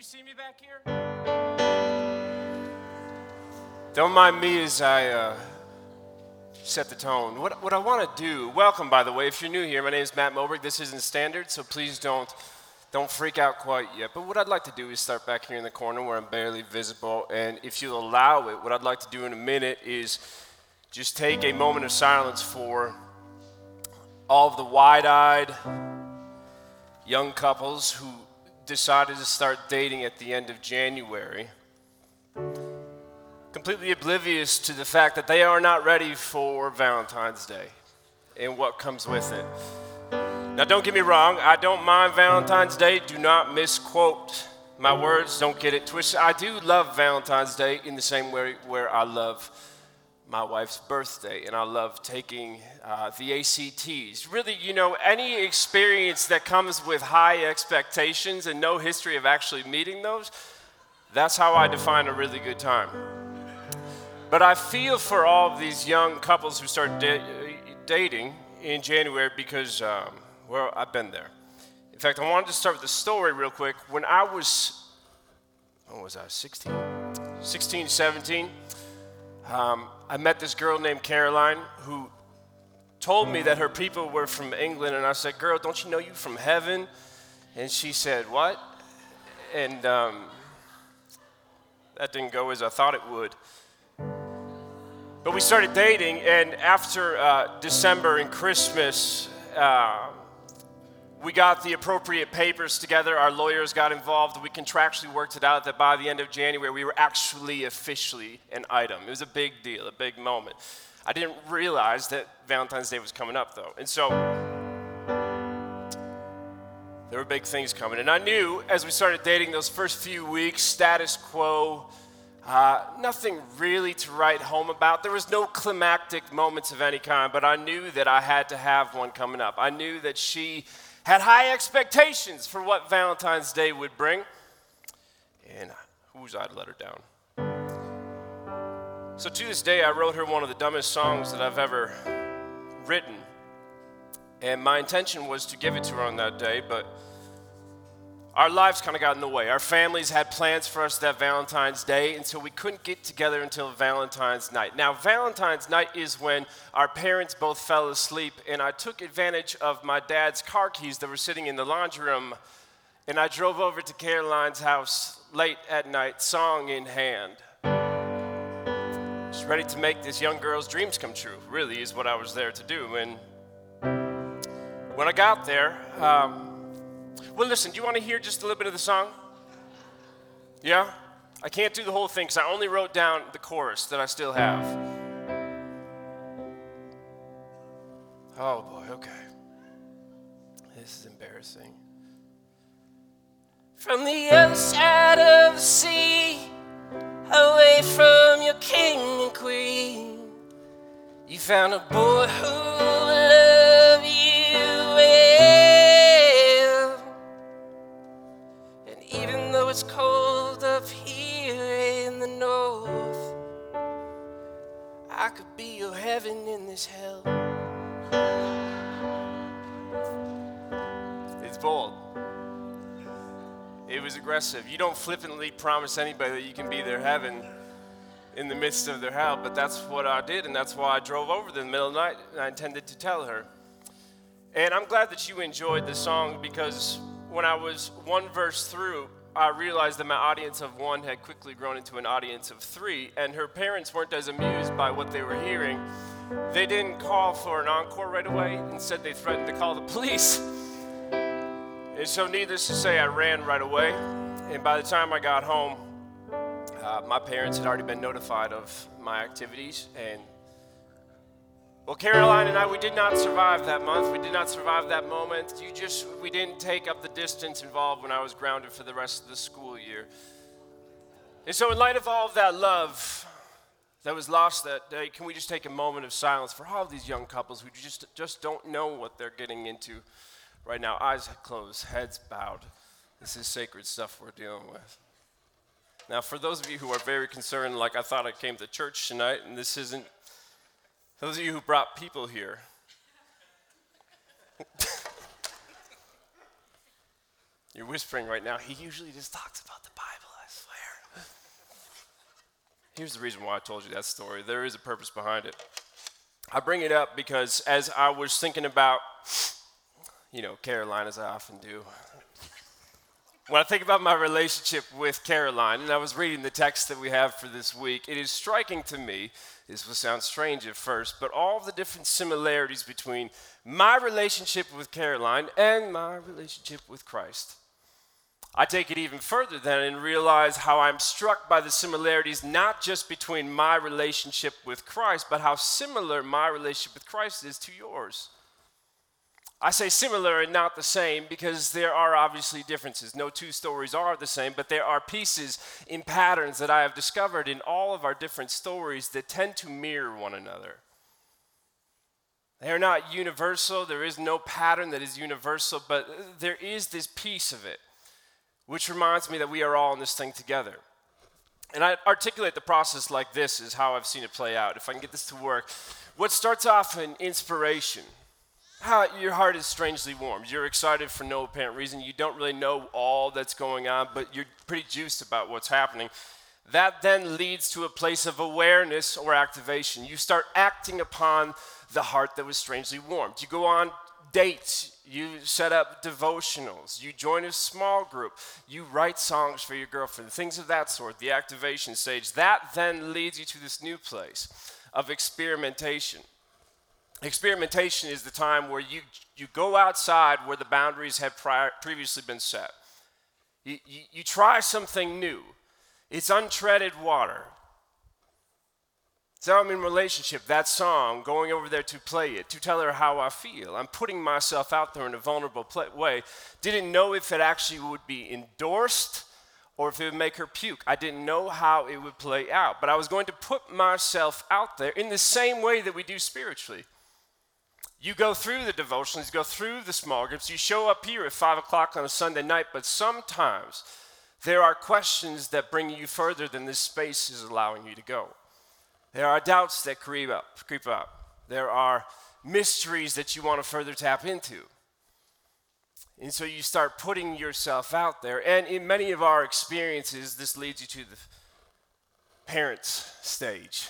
you see me back here? Don't mind me as I uh, set the tone. What, what I want to do, welcome by the way, if you're new here, my name is Matt Moberg. This isn't standard, so please don't, don't freak out quite yet. But what I'd like to do is start back here in the corner where I'm barely visible. And if you'll allow it, what I'd like to do in a minute is just take a moment of silence for all of the wide eyed young couples who decided to start dating at the end of January, completely oblivious to the fact that they are not ready for Valentine's Day and what comes with it. Now, don't get me wrong, I don't mind Valentine's Day. Do not misquote my words, don't get it twisted. I do love Valentine's Day in the same way where I love my wife's birthday, and I love taking uh, the ACTs. Really, you know, any experience that comes with high expectations and no history of actually meeting those, that's how I define a really good time. But I feel for all of these young couples who start da- dating in January because, um, well, I've been there. In fact, I wanted to start with a story real quick. When I was, what was I, 16? 16, 17, um, I met this girl named Caroline who told me that her people were from England, and I said, Girl, don't you know you from heaven? And she said, What? And um, that didn't go as I thought it would. But we started dating, and after uh, December and Christmas, uh, we got the appropriate papers together. Our lawyers got involved. We contractually worked it out that by the end of January, we were actually officially an item. It was a big deal, a big moment. I didn't realize that Valentine's Day was coming up, though. And so there were big things coming. And I knew as we started dating those first few weeks, status quo, uh, nothing really to write home about. There was no climactic moments of any kind, but I knew that I had to have one coming up. I knew that she had high expectations for what Valentine's Day would bring. And who was I to let her down? So to this day, I wrote her one of the dumbest songs that I've ever written. And my intention was to give it to her on that day, but our lives kind of got in the way. Our families had plans for us that Valentine's Day, and so we couldn't get together until Valentine's night. Now, Valentine's night is when our parents both fell asleep, and I took advantage of my dad's car keys that were sitting in the laundry room, and I drove over to Caroline's house late at night, song in hand. Just ready to make this young girl's dreams come true, really, is what I was there to do. And when I got there, um, well, listen, do you want to hear just a little bit of the song? Yeah? I can't do the whole thing because I only wrote down the chorus that I still have. Oh boy, okay. This is embarrassing. From the other side of the sea, away from your king and queen, you found a boy who loved heaven in this hell. It's bold. It was aggressive. You don't flippantly promise anybody that you can be their heaven in the midst of their hell, but that's what I did, and that's why I drove over in the middle of the night, and I intended to tell her. And I'm glad that you enjoyed the song because when I was one verse through, I realized that my audience of one had quickly grown into an audience of three, and her parents weren't as amused by what they were hearing. They didn't call for an encore right away. Instead, they threatened to call the police. And so, needless to say, I ran right away. And by the time I got home, uh, my parents had already been notified of my activities. And, well, Caroline and I, we did not survive that month. We did not survive that moment. You just, we didn't take up the distance involved when I was grounded for the rest of the school year. And so, in light of all of that love that was lost that day, can we just take a moment of silence for all these young couples who just, just don't know what they're getting into right now? Eyes closed, heads bowed. This is sacred stuff we're dealing with. Now, for those of you who are very concerned, like I thought I came to church tonight, and this isn't, those of you who brought people here, You're whispering right now. He usually just talks about the Bible, I swear. Here's the reason why I told you that story. There is a purpose behind it. I bring it up because as I was thinking about, you know, Caroline, as I often do, when I think about my relationship with Caroline, and I was reading the text that we have for this week, it is striking to me, this will sound strange at first, but all the different similarities between my relationship with Caroline and my relationship with Christ. I take it even further then and realize how I'm struck by the similarities not just between my relationship with Christ, but how similar my relationship with Christ is to yours. I say similar and not the same because there are obviously differences. No two stories are the same, but there are pieces in patterns that I have discovered in all of our different stories that tend to mirror one another. They are not universal, there is no pattern that is universal, but there is this piece of it, which reminds me that we are all in this thing together. And I articulate the process like this is how I've seen it play out. If I can get this to work, what starts off in inspiration how your heart is strangely warm. You're excited for no apparent reason. You don't really know all that's going on, but you're pretty juiced about what's happening. That then leads to a place of awareness or activation. You start acting upon the heart that was strangely warmed. You go on dates, you set up devotionals, you join a small group, you write songs for your girlfriend, things of that sort, the activation stage. That then leads you to this new place of experimentation. Experimentation is the time where you, you go outside where the boundaries have prior, previously been set. You, you, you try something new. It's untreaded water. So I'm in relationship, that song, going over there to play it, to tell her how I feel. I'm putting myself out there in a vulnerable play- way. Didn't know if it actually would be endorsed or if it would make her puke. I didn't know how it would play out, but I was going to put myself out there in the same way that we do spiritually. You go through the devotions, you go through the small groups, you show up here at 5 o'clock on a Sunday night, but sometimes there are questions that bring you further than this space is allowing you to go. There are doubts that creep up, creep up. There are mysteries that you want to further tap into. And so you start putting yourself out there. And in many of our experiences, this leads you to the parents' stage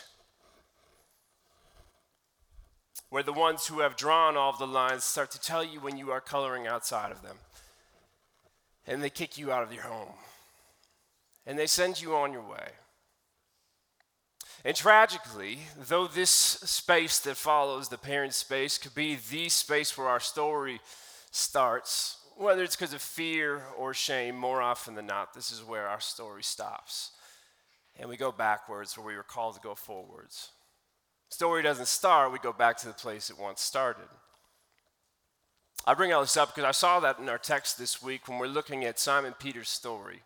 where the ones who have drawn all of the lines start to tell you when you are coloring outside of them. And they kick you out of your home. And they send you on your way. And tragically, though this space that follows the parent space could be the space where our story starts, whether it's because of fear or shame, more often than not, this is where our story stops. And we go backwards where we were called to go forwards. Story doesn't start, we go back to the place it once started. I bring all this up because I saw that in our text this week when we're looking at Simon Peter's story.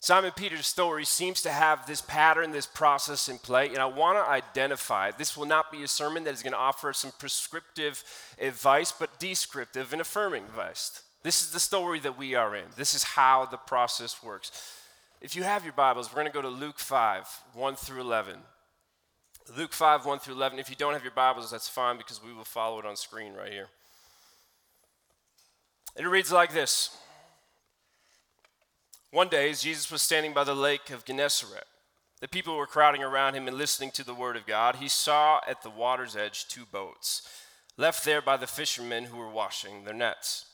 Simon Peter's story seems to have this pattern, this process in play, and I want to identify. This will not be a sermon that is going to offer some prescriptive advice, but descriptive and affirming advice. This is the story that we are in. This is how the process works. If you have your Bibles, we're going to go to Luke 5, 1 through 11. Luke 5, 1 through 11. If you don't have your Bibles, that's fine because we will follow it on screen right here. It reads like this One day, as Jesus was standing by the lake of Gennesaret, the people were crowding around him and listening to the word of God. He saw at the water's edge two boats, left there by the fishermen who were washing their nets.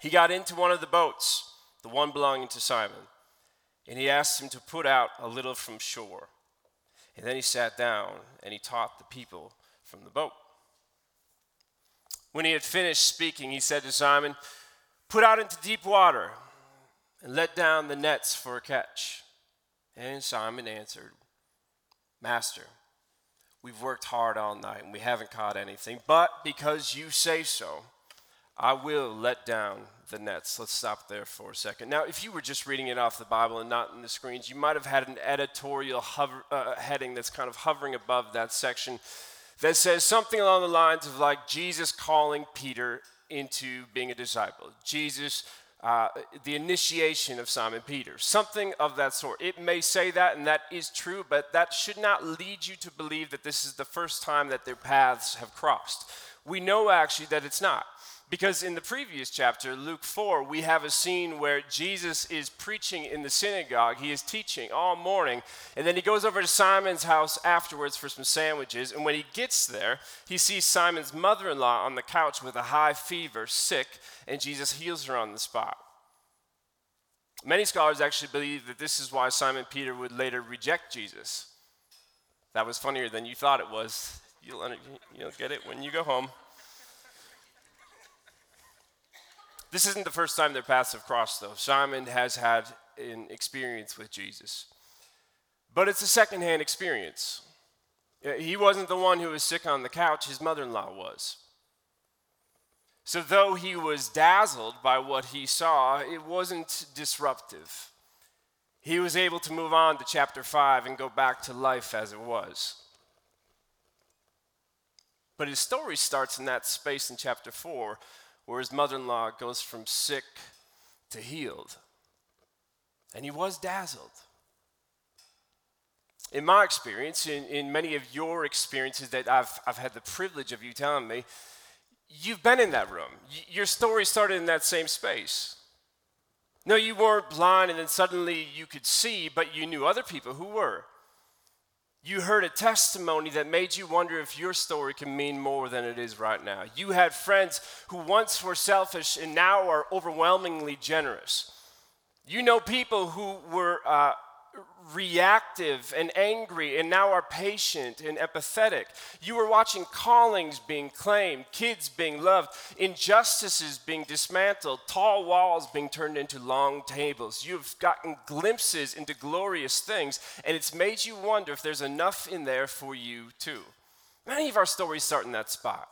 He got into one of the boats, the one belonging to Simon, and he asked him to put out a little from shore. And then he sat down and he taught the people from the boat. When he had finished speaking, he said to Simon, Put out into deep water and let down the nets for a catch. And Simon answered, Master, we've worked hard all night and we haven't caught anything, but because you say so, I will let down the nets. Let's stop there for a second. Now, if you were just reading it off the Bible and not in the screens, you might have had an editorial hover, uh, heading that's kind of hovering above that section that says something along the lines of like Jesus calling Peter into being a disciple. Jesus, uh, the initiation of Simon Peter, something of that sort. It may say that, and that is true, but that should not lead you to believe that this is the first time that their paths have crossed. We know actually that it's not Because in the previous chapter, Luke 4, we have a scene where Jesus is preaching in the synagogue. He is teaching all morning. And then he goes over to Simon's house afterwards for some sandwiches. And when he gets there, he sees Simon's mother in law on the couch with a high fever, sick, and Jesus heals her on the spot. Many scholars actually believe that this is why Simon Peter would later reject Jesus. That was funnier than you thought it was. You'll, you'll get it when you go home. This isn't the first time their paths have crossed, though. Simon has had an experience with Jesus. But it's a secondhand experience. Uh, he wasn't the one who was sick on the couch, his mother in law was. So, though he was dazzled by what he saw, it wasn't disruptive. He was able to move on to chapter 5 and go back to life as it was. But his story starts in that space in chapter 4 where his mother in law goes from sick to healed. And he was dazzled. In my experience, in, in many of your experiences that I've, I've had the privilege of you telling me, you've been in that room. Y- your story started in that same space. No, you weren't blind and then suddenly you could see, but you knew other people who were. You heard a testimony that made you wonder if your story can mean more than it is right now. You had friends who once were selfish and now are overwhelmingly generous. You know people who were uh, reactive and angry and now are patient and empathetic. You were watching callings being claimed, kids being loved, injustices being dismantled, tall walls being turned into long tables. You've gotten glimpses into glorious things, and it's made you wonder if there's enough in there for you too. Many of our stories start in that spot.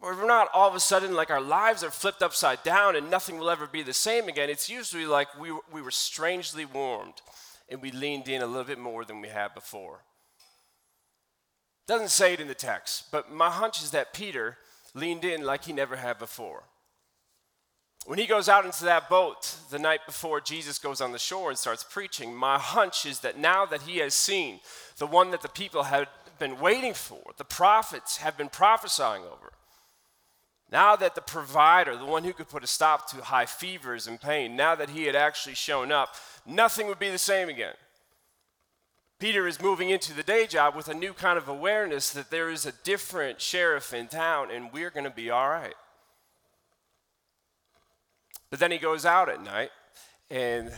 We're not all of a sudden like our lives are flipped upside down and nothing will ever be the same again. It's usually like we, we were strangely warmed and we leaned in a little bit more than we had before. Doesn't say it in the text, but my hunch is that Peter leaned in like he never had before. When he goes out into that boat the night before Jesus goes on the shore and starts preaching, my hunch is that now that he has seen the one that the people had been waiting for, the prophets have been prophesying over, now that the provider, the one who could put a stop to high fevers and pain, now that he had actually shown up, nothing would be the same again. Peter is moving into the day job with a new kind of awareness that there is a different sheriff in town and we're going to be all right. But then he goes out at night, and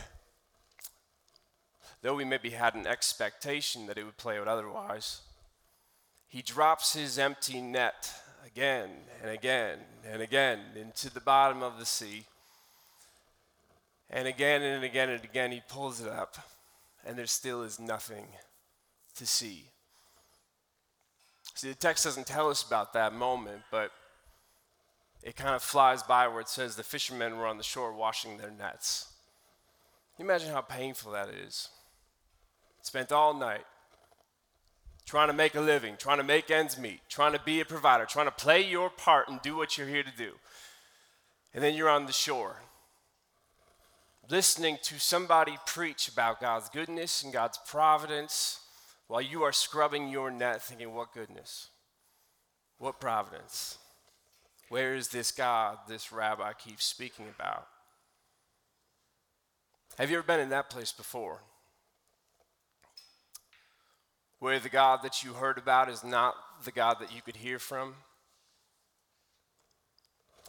though we maybe had an expectation that it would play out otherwise, he drops his empty net again and again and again into the bottom of the sea. And again and again and again, he pulls it up, and there still is nothing to see. See, the text doesn't tell us about that moment, but it kind of flies by where it says the fishermen were on the shore washing their nets. Can you imagine how painful that is? Spent all night trying to make a living, trying to make ends meet, trying to be a provider, trying to play your part and do what you're here to do. And then you're on the shore listening to somebody preach about God's goodness and God's providence while you are scrubbing your net thinking, what goodness? What providence? Where is this God this rabbi keeps speaking about? Have you ever been in that place before? Where the God that you heard about is not the God that you could hear from?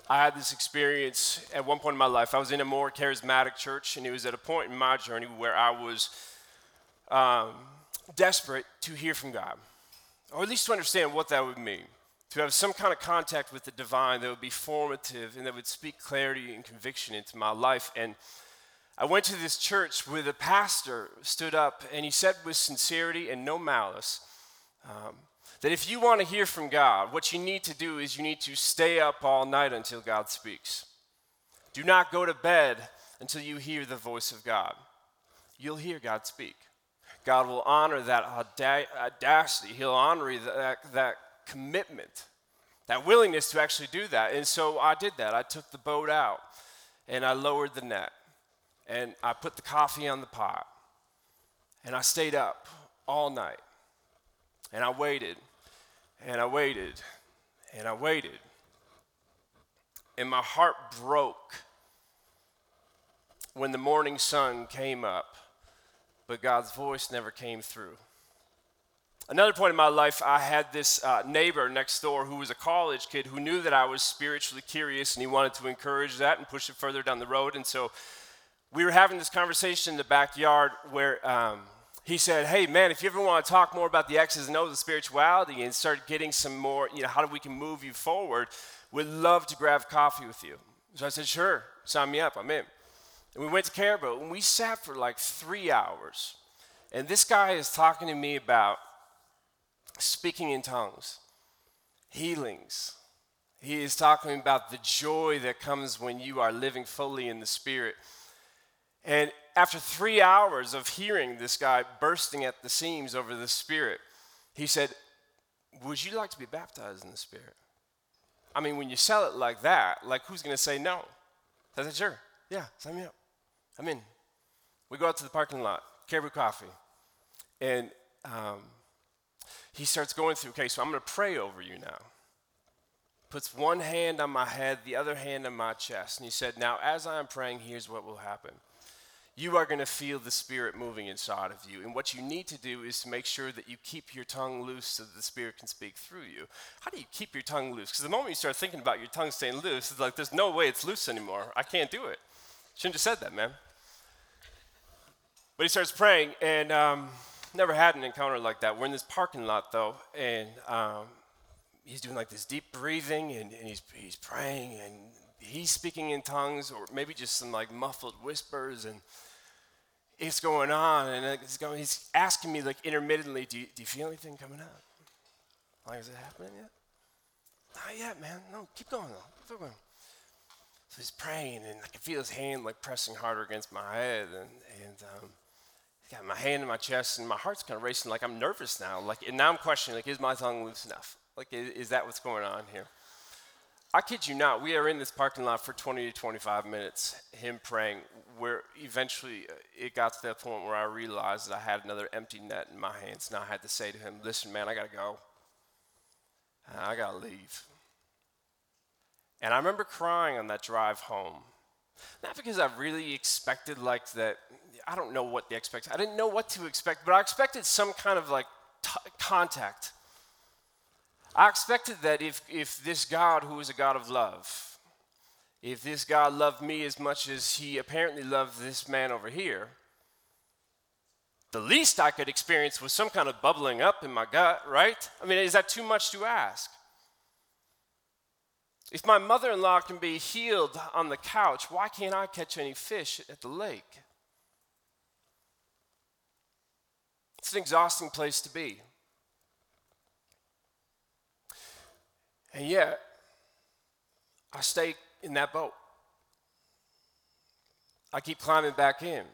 I had this experience at one point in my life. I was in a more charismatic church, and it was at a point in my journey where I was um, desperate to hear from God, or at least to understand what that would mean. To have some kind of contact with the divine that would be formative and that would speak clarity and conviction into my life. And I went to this church where the pastor stood up and he said with sincerity and no malice, um, that if you want to hear from God, what you need to do is you need to stay up all night until God speaks. Do not go to bed until you hear the voice of God. You'll hear God speak. God will honor that audacity, He'll honor that, that commitment, that willingness to actually do that. And so I did that. I took the boat out and I lowered the net and I put the coffee on the pot and I stayed up all night and I waited and I waited and I waited. and my heart broke when the morning sun came up, but God's voice never came through. Another point in my life, I had this uh, neighbor next door who was a college kid who knew that I was spiritually curious and he wanted to encourage that and push it further down the road. And so we were having this conversation in the backyard where um, he said, Hey, man, if you ever want to talk more about the X's and O's of spirituality and start getting some more, you know, how do we can move you forward, we'd love to grab coffee with you. So I said, Sure, sign me up, I'm in. And we went to Caribou and we sat for like three hours. And this guy is talking to me about speaking in tongues, healings. He is talking about the joy that comes when you are living fully in the Spirit. And after three hours of hearing this guy bursting at the seams over the Spirit, he said, Would you like to be baptized in the Spirit? I mean, when you sell it like that, like who's going to say no? I said, Sure, yeah, sign me up. I'm in. We go out to the parking lot, Caribou Coffee, and um, he starts going through, okay, so I'm going to pray over you now. Puts one hand on my head, the other hand on my chest. And he said, Now, as I am praying, here's what will happen. You are going to feel the Spirit moving inside of you. And what you need to do is to make sure that you keep your tongue loose so that the Spirit can speak through you. How do you keep your tongue loose? Because the moment you start thinking about your tongue staying loose, it's like, there's no way it's loose anymore. I can't do it. Shouldn't have said that, man. But he starts praying, and um, never had an encounter like that. We're in this parking lot though, and um, he's doing like this deep breathing, and, and he's he's praying, and he's speaking in tongues, or maybe just some like muffled whispers, and it's going on, and it's going. He's asking me like intermittently, "Do you, do you feel anything coming up? Like, is it happening yet? Not yet, man. No, keep going though. Keep going." So he's praying, and I can feel his hand like pressing harder against my head, and and um, got my hand in my chest and my heart's kind of racing like I'm nervous now. Like, and now I'm questioning, like, is my tongue loose enough? Like, is, is, that what's going on here? I kid you not, we are in this parking lot for 20 to 25 minutes, him praying, where eventually uh, it got to that point where I realized that I had another empty net in my hands. and I had to say to him, listen, man, I got to go. I got to leave. And I remember crying on that drive home. Not because I really expected like that I don't know what the expect. I didn't know what to expect, but I expected some kind of like t- contact. I expected that if, if this God, who is a God of love, if this God loved me as much as he apparently loved this man over here, the least I could experience was some kind of bubbling up in my gut, right? I mean, is that too much to ask? If my mother in law can be healed on the couch, why can't I catch any fish at the lake? It's an exhausting place to be. And yet, I stay in that boat. I keep climbing back in.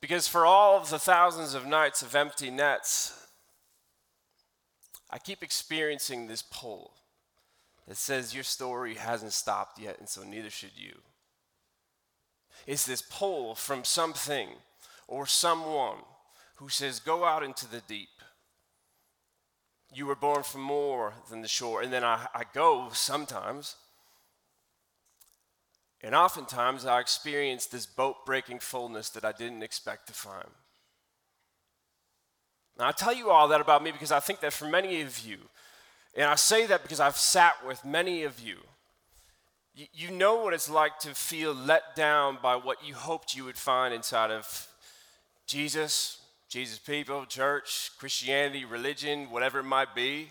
Because for all of the thousands of nights of empty nets, I keep experiencing this pull that says your story hasn't stopped yet, and so neither should you. It's this pull from something or someone who says, Go out into the deep. You were born for more than the shore. And then I, I go sometimes. And oftentimes I experience this boat breaking fullness that I didn't expect to find. Now, I tell you all that about me because I think that for many of you, and I say that because I've sat with many of you, you, you know what it's like to feel let down by what you hoped you would find inside of Jesus, Jesus people, church, Christianity, religion, whatever it might be.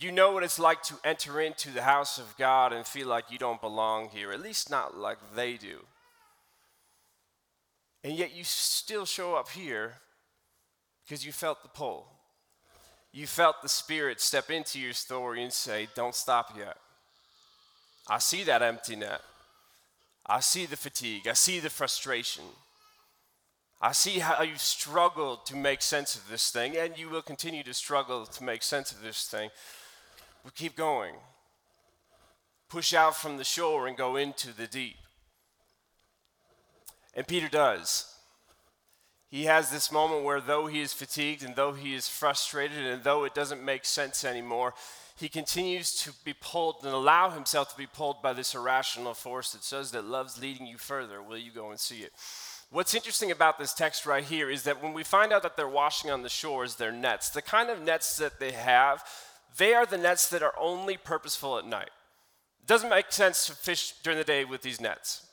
You know what it's like to enter into the house of God and feel like you don't belong here, at least not like they do. And yet you still show up here because you felt the pull. You felt the Spirit step into your story and say, Don't stop yet. I see that empty net. I see the fatigue. I see the frustration. I see how you've struggled to make sense of this thing, and you will continue to struggle to make sense of this thing. We keep going. Push out from the shore and go into the deep. And Peter does. He has this moment where, though he is fatigued and though he is frustrated and though it doesn't make sense anymore, he continues to be pulled and allow himself to be pulled by this irrational force that says that love's leading you further. Will you go and see it? What's interesting about this text right here is that when we find out that they're washing on the shores their nets, the kind of nets that they have, they are the nets that are only purposeful at night. It doesn't make sense to fish during the day with these nets.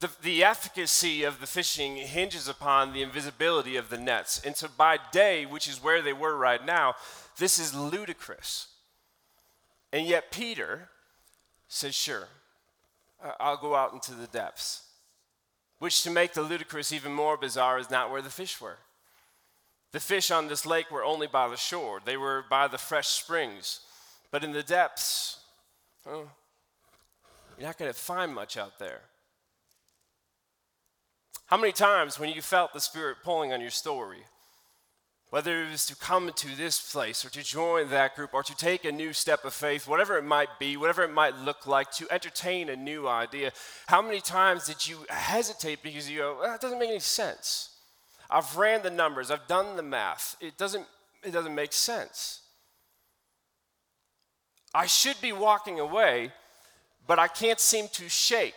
The, the efficacy of the fishing hinges upon the invisibility of the nets. And so by day, which is where they were right now, this is ludicrous. And yet Peter says, Sure, I'll go out into the depths. Which, to make the ludicrous even more bizarre, is not where the fish were. The fish on this lake were only by the shore, they were by the fresh springs. But in the depths, oh, you're not going to find much out there. How many times when you felt the Spirit pulling on your story, whether it was to come to this place or to join that group or to take a new step of faith, whatever it might be, whatever it might look like, to entertain a new idea, how many times did you hesitate because you go, well, that doesn't make any sense? I've ran the numbers, I've done the math. It doesn't, it doesn't make sense. I should be walking away, but I can't seem to shake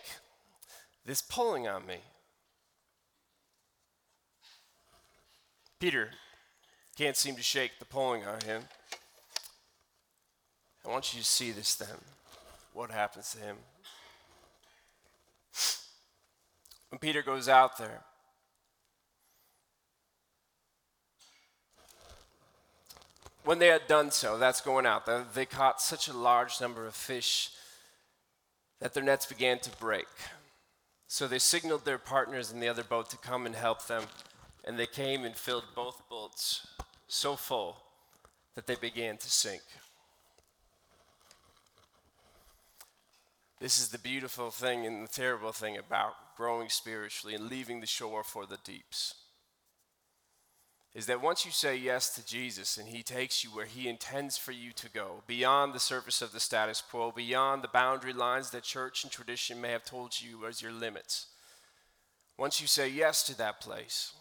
this pulling on me. Peter can't seem to shake the pulling on him. I want you to see this then. What happens to him? When Peter goes out there, when they had done so, that's going out, they caught such a large number of fish that their nets began to break. So they signaled their partners in the other boat to come and help them and they came and filled both boats so full that they began to sink. This is the beautiful thing and the terrible thing about growing spiritually and leaving the shore for the deeps. Is that once you say yes to Jesus and He takes you where He intends for you to go, beyond the surface of the status quo, beyond the boundary lines that church and tradition may have told you as your limits, once you say yes to that place,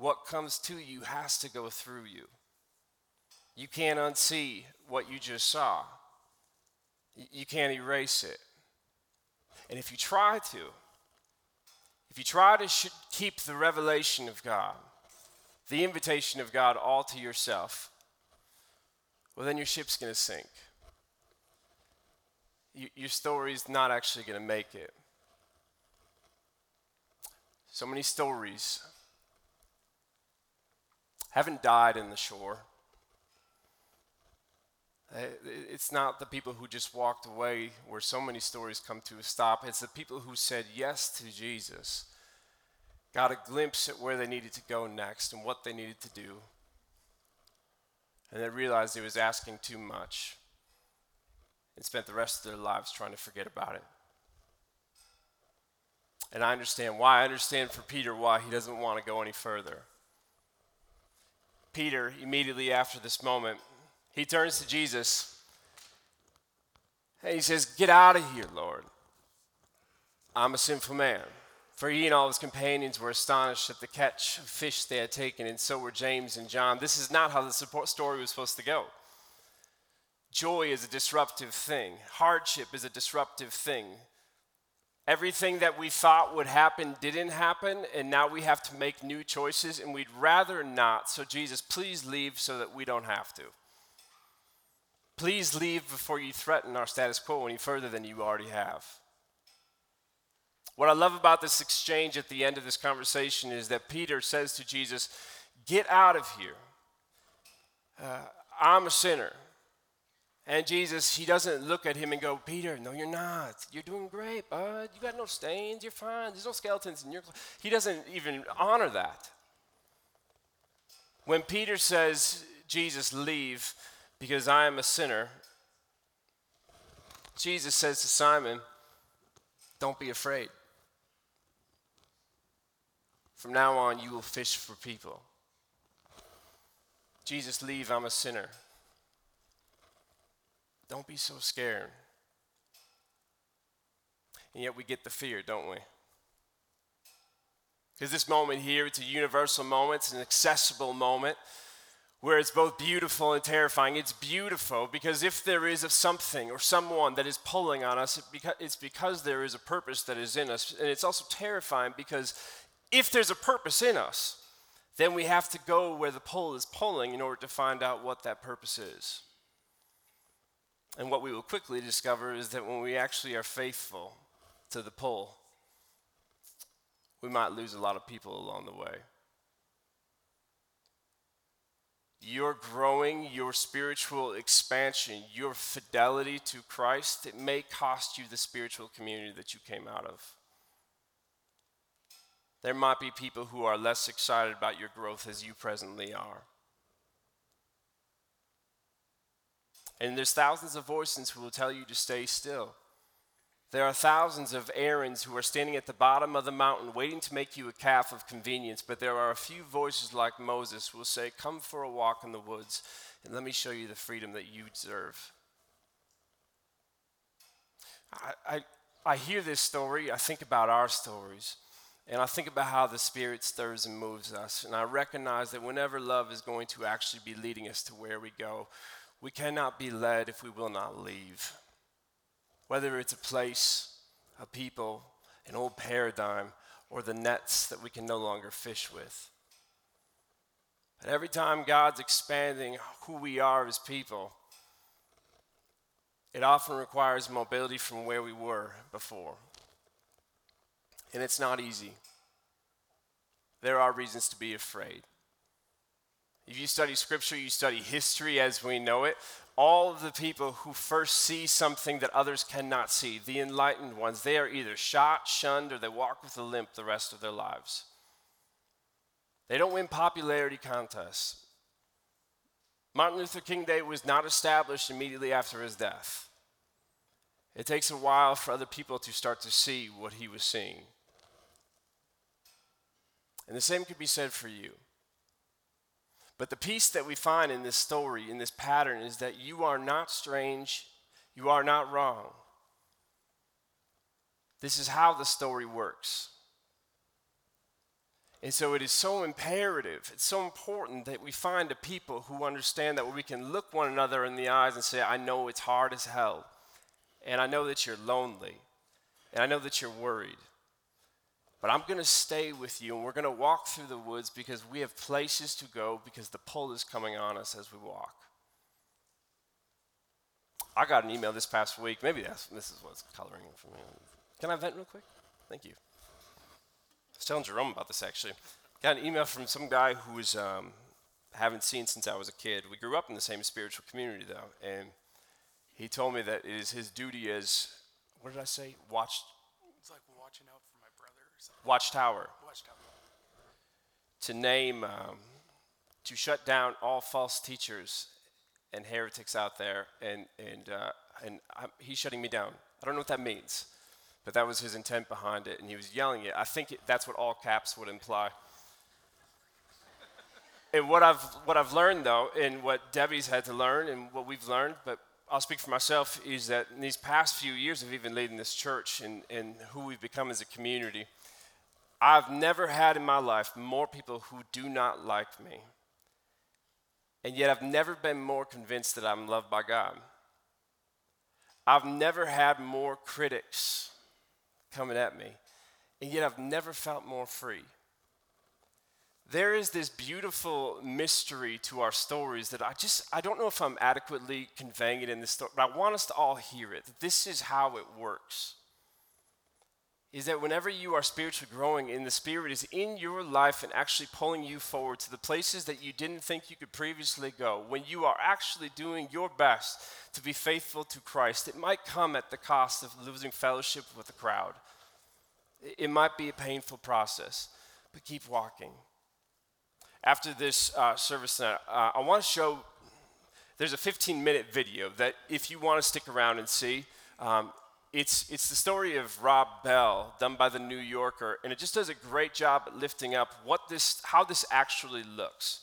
what comes to you has to go through you. You can't unsee what you just saw, you can't erase it. And if you try to, if you try to sh- keep the revelation of God, the invitation of God all to yourself, well, then your ship's going to sink. your story's not actually going to make it. So many stories haven't died in the shore. Uh, it's not the people who just walked away where so many stories come to a stop. It's the people who said yes to Jesus, got a glimpse at where they needed to go next and what they needed to do, and they realized it was asking too much and spent the rest of their lives trying to forget about it. And I understand why. I understand for Peter why he doesn't want to go any further. Peter, immediately after this moment, he turns to Jesus and he says, Get out of here, Lord. I'm a sinful man. For he and all his companions were astonished at the catch of fish they had taken, and so were James and John. This is not how the story was supposed to go. Joy is a disruptive thing, hardship is a disruptive thing. Everything that we thought would happen didn't happen, and now we have to make new choices, and we'd rather not. So, Jesus, please leave so that we don't have to. Please leave before you threaten our status quo any further than you already have. What I love about this exchange at the end of this conversation is that Peter says to Jesus, Get out of here. Uh, I'm a sinner. And Jesus, he doesn't look at him and go, Peter, no, you're not. You're doing great, bud. You got no stains. You're fine. There's no skeletons in your clothes. He doesn't even honor that. When Peter says, Jesus, leave because I am a sinner, Jesus says to Simon, Don't be afraid. From now on, you will fish for people. Jesus, leave, I'm a sinner. Don't be so scared. And yet we get the fear, don't we? Because this moment here, it's a universal moment, it's an accessible moment where it's both beautiful and terrifying. It's beautiful because if there is something or someone that is pulling on us, it's because there is a purpose that is in us. And it's also terrifying because if there's a purpose in us, then we have to go where the pull is pulling in order to find out what that purpose is. And what we will quickly discover is that when we actually are faithful to the pull, we might lose a lot of people along the way. Your growing, your spiritual expansion, your fidelity to Christ, it may cost you the spiritual community that you came out of. There might be people who are less excited about your growth as you presently are. And there's thousands of voices who will tell you to stay still. There are thousands of Aarons who are standing at the bottom of the mountain waiting to make you a calf of convenience, but there are a few voices like Moses who will say, Come for a walk in the woods, and let me show you the freedom that you deserve. I, I, I hear this story, I think about our stories. And I think about how the Spirit stirs and moves us. And I recognize that whenever love is going to actually be leading us to where we go, we cannot be led if we will not leave. Whether it's a place, a people, an old paradigm, or the nets that we can no longer fish with. But every time God's expanding who we are as people, it often requires mobility from where we were before and it's not easy. There are reasons to be afraid. If you study scripture, you study history as we know it, all of the people who first see something that others cannot see, the enlightened ones, they are either shot, shunned, or they walk with a limp the rest of their lives. They don't win popularity contests. Martin Luther King Day was not established immediately after his death. It takes a while for other people to start to see what he was seeing. And the same could be said for you. But the peace that we find in this story, in this pattern, is that you are not strange, you are not wrong. This is how the story works. And so it is so imperative, it's so important that we find a people who understand that we can look one another in the eyes and say, I know it's hard as hell. And I know that you're lonely. And I know that you're worried. But I'm going to stay with you and we're going to walk through the woods because we have places to go because the pull is coming on us as we walk. I got an email this past week. Maybe that's, this is what's coloring for me. Can I vent real quick? Thank you. I was telling Jerome about this actually. Got an email from some guy who was um, haven't seen since I was a kid. We grew up in the same spiritual community though, and he told me that it is his duty as what did I say? Watch Watchtower. To name, um, to shut down all false teachers and heretics out there, and and uh, and I'm, he's shutting me down. I don't know what that means, but that was his intent behind it, and he was yelling it. I think it, that's what all caps would imply. and what I've what I've learned though, and what Debbie's had to learn, and what we've learned, but I'll speak for myself, is that in these past few years of even leading this church and, and who we've become as a community, I've never had in my life more people who do not like me. And yet I've never been more convinced that I'm loved by God. I've never had more critics coming at me. And yet I've never felt more free. There is this beautiful mystery to our stories that I just I don't know if I'm adequately conveying it in this story, but I want us to all hear it. This is how it works is that whenever you are spiritually growing and the Spirit is in your life and actually pulling you forward to the places that you didn't think you could previously go, when you are actually doing your best to be faithful to Christ, it might come at the cost of losing fellowship with the crowd. It might be a painful process, but keep walking. After this uh, service, uh, I want to show there's a 15 minute video that if you want to stick around and see, um, it's, it's the story of Rob Bell, done by the New Yorker, and it just does a great job at lifting up what this, how this actually looks,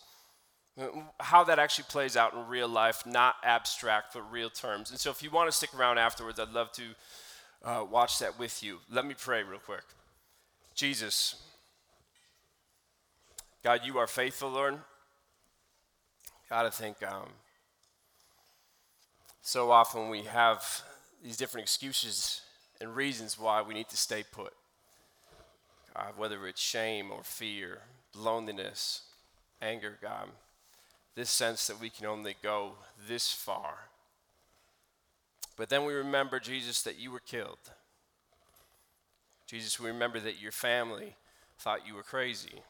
how that actually plays out in real life, not abstract, but real terms. And so, if you want to stick around afterwards, I'd love to uh, watch that with you. Let me pray real quick. Jesus, God, you are faithful, Lord. God, I think um, so often we have these different excuses and reasons why we need to stay put. God, whether it's shame or fear, loneliness, anger, God, this sense that we can only go this far. But then we remember, Jesus, that you were killed. Jesus, we remember that your family thought you were crazy.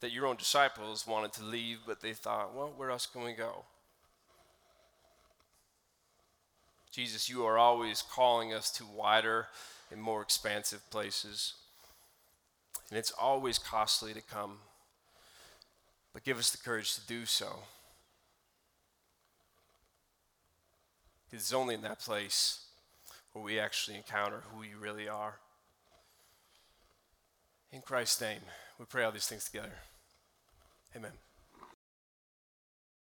That your own disciples wanted to leave, but they thought, well, where else can we go? Jesus, you are always calling us to wider and more expansive places. And it's always costly to come. But give us the courage to do so. Because it's only in that place where we actually encounter who you really are. In Christ's name, we pray all these things together. Amen.